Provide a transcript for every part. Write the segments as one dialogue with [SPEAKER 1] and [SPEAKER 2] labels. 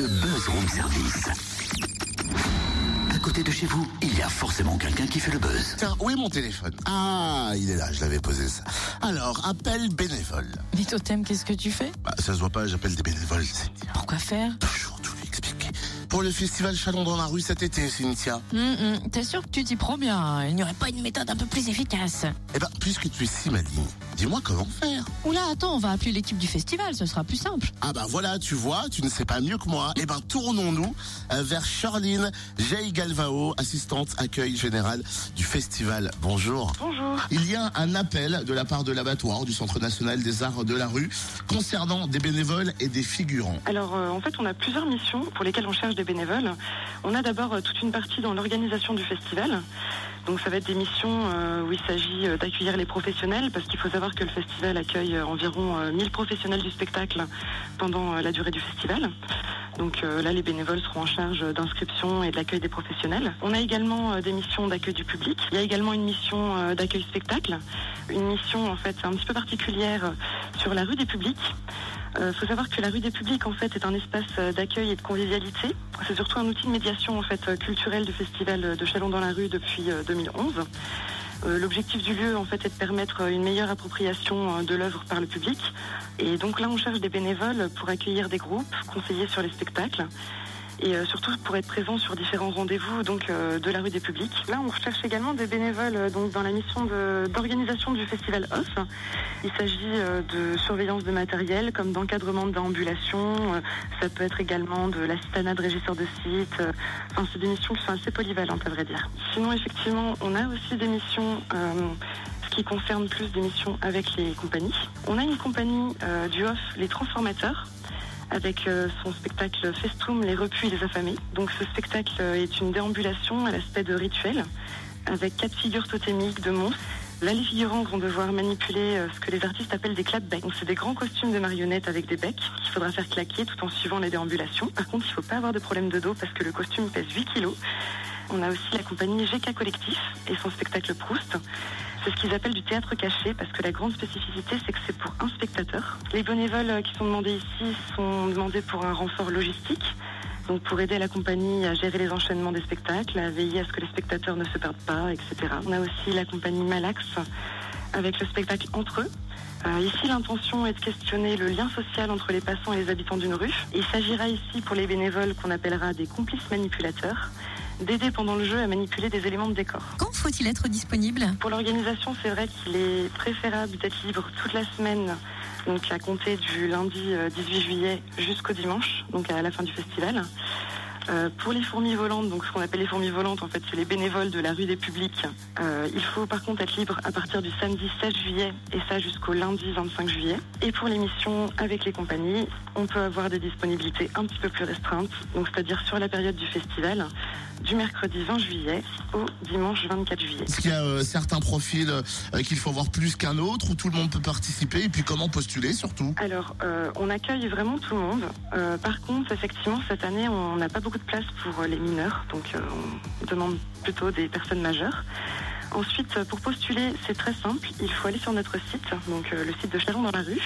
[SPEAKER 1] le buzz room service. À côté de chez vous, il y a forcément quelqu'un qui fait le buzz.
[SPEAKER 2] Tiens, où est mon téléphone? Ah, il est là, je l'avais posé ça. Alors, appel bénévole.
[SPEAKER 3] Mais Totem, qu'est-ce que tu fais?
[SPEAKER 2] Bah, ça se voit pas, j'appelle des bénévoles, Cynthia.
[SPEAKER 3] Pourquoi faire?
[SPEAKER 2] Toujours tout lui expliquer. Pour le festival Chalon dans la rue cet été, Cynthia.
[SPEAKER 3] Hum, hum, T'es sûr que tu t'y prends bien? Il n'y aurait pas une méthode un peu plus efficace?
[SPEAKER 2] Eh ben, puisque tu es si maligne, dis-moi comment faire.
[SPEAKER 3] Oula, attends, on va appeler l'équipe du festival, ce sera plus simple.
[SPEAKER 2] Ah bah voilà, tu vois, tu ne sais pas mieux que moi. Eh ben, tournons-nous euh, vers Charline J. Galvao, assistante accueil général du festival. Bonjour.
[SPEAKER 4] Bonjour.
[SPEAKER 2] Il y a un appel de la part de l'abattoir du Centre national des arts de la rue concernant des bénévoles et des figurants.
[SPEAKER 4] Alors euh, en fait on a plusieurs missions pour lesquelles on cherche des bénévoles. On a d'abord euh, toute une partie dans l'organisation du festival. Donc ça va être des missions euh, où il s'agit euh, d'accueillir les professionnels parce qu'il faut savoir que le festival accueille euh, environ euh, 1000 professionnels du spectacle pendant la durée du festival. Donc là les bénévoles seront en charge d'inscription et de l'accueil des professionnels. On a également des missions d'accueil du public. Il y a également une mission d'accueil spectacle. Une mission en fait un petit peu particulière sur la rue des publics. Il Euh, faut savoir que la rue des publics en fait est un espace euh, d'accueil et de convivialité. C'est surtout un outil de médiation en fait euh, culturelle du festival de Chalon dans la rue depuis euh, 2011. Euh, L'objectif du lieu en fait est de permettre une meilleure appropriation de l'œuvre par le public. Et donc là on cherche des bénévoles pour accueillir des groupes, conseiller sur les spectacles et euh, surtout pour être présent sur différents rendez-vous donc euh, de la rue des publics. Là, on recherche également des bénévoles euh, donc dans la mission d'organisation du festival OFF. Il s'agit de surveillance de matériel, comme d'encadrement de déambulation. euh, ça peut être également de l'assistanat de régisseur de site. Enfin, c'est des missions qui sont assez polyvalentes, à vrai dire. Sinon, effectivement, on a aussi des missions. euh, ce qui concerne plus des missions avec les compagnies. On a une compagnie du OFF, les Transformateurs, avec euh, son spectacle Festum, les repus et les affamés. Donc ce spectacle euh, est une déambulation à l'aspect de rituel, avec quatre figures totémiques de monstres. Là, les figurants vont devoir manipuler euh, ce que les artistes appellent des clap-becs. Donc c'est des grands costumes de marionnettes avec des becs qu'il faudra faire claquer tout en suivant les déambulations. Par contre, il ne faut pas avoir de problème de dos parce que le costume pèse 8 kilos. On a aussi la compagnie GK Collectif et son spectacle Proust. C'est ce qu'ils appellent du théâtre caché parce que la grande spécificité, c'est que c'est pour un spectateur. Les bénévoles euh, qui sont demandés ici sont demandés pour un renfort logistique. Donc pour aider la compagnie à gérer les enchaînements des spectacles, à veiller à ce que les spectateurs ne se perdent pas, etc. On a aussi la compagnie Malax avec le spectacle Entre eux. Euh, ici, l'intention est de questionner le lien social entre les passants et les habitants d'une rue. Il s'agira ici pour les bénévoles qu'on appellera des complices manipulateurs d'aider pendant le jeu à manipuler des éléments de décor.
[SPEAKER 3] Quand faut-il être disponible?
[SPEAKER 4] Pour l'organisation, c'est vrai qu'il est préférable d'être libre toute la semaine, donc à compter du lundi euh, 18 juillet jusqu'au dimanche, donc à la fin du festival. Euh, pour les fourmis volantes, donc ce qu'on appelle les fourmis volantes, en fait, c'est les bénévoles de la rue des publics. Euh, il faut par contre être libre à partir du samedi 16 juillet et ça jusqu'au lundi 25 juillet. Et pour les missions avec les compagnies, on peut avoir des disponibilités un petit peu plus restreintes, donc c'est-à-dire sur la période du festival, du mercredi 20 juillet au dimanche 24 juillet.
[SPEAKER 2] Est-ce qu'il y a euh, certains profils euh, qu'il faut voir plus qu'un autre, où tout le monde peut participer, et puis comment postuler surtout?
[SPEAKER 4] Alors, euh, on accueille vraiment tout le monde. Euh, par contre, effectivement, cette année, on n'a pas beaucoup de place pour euh, les mineurs, donc euh, on demande plutôt des personnes majeures. Ensuite, euh, pour postuler, c'est très simple. Il faut aller sur notre site, donc euh, le site de Chalon dans la rue.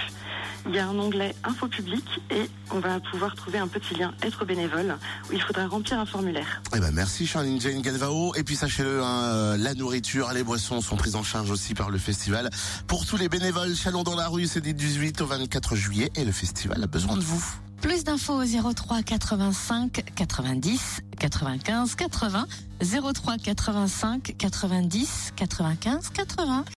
[SPEAKER 4] Il y a un onglet Info public et on va pouvoir trouver un petit lien Être bénévole où il faudra remplir un formulaire.
[SPEAKER 2] Eh ben merci Charline Jane Galvao. Et puis sachez-le, hein, euh, la nourriture, les boissons sont prises en charge aussi par le festival. Pour tous les bénévoles, Chalon dans la rue, c'est du 18 au 24 juillet, et le festival a besoin de vous.
[SPEAKER 3] Plus d'infos au 03 85 90 95 80 03 85 90 95 80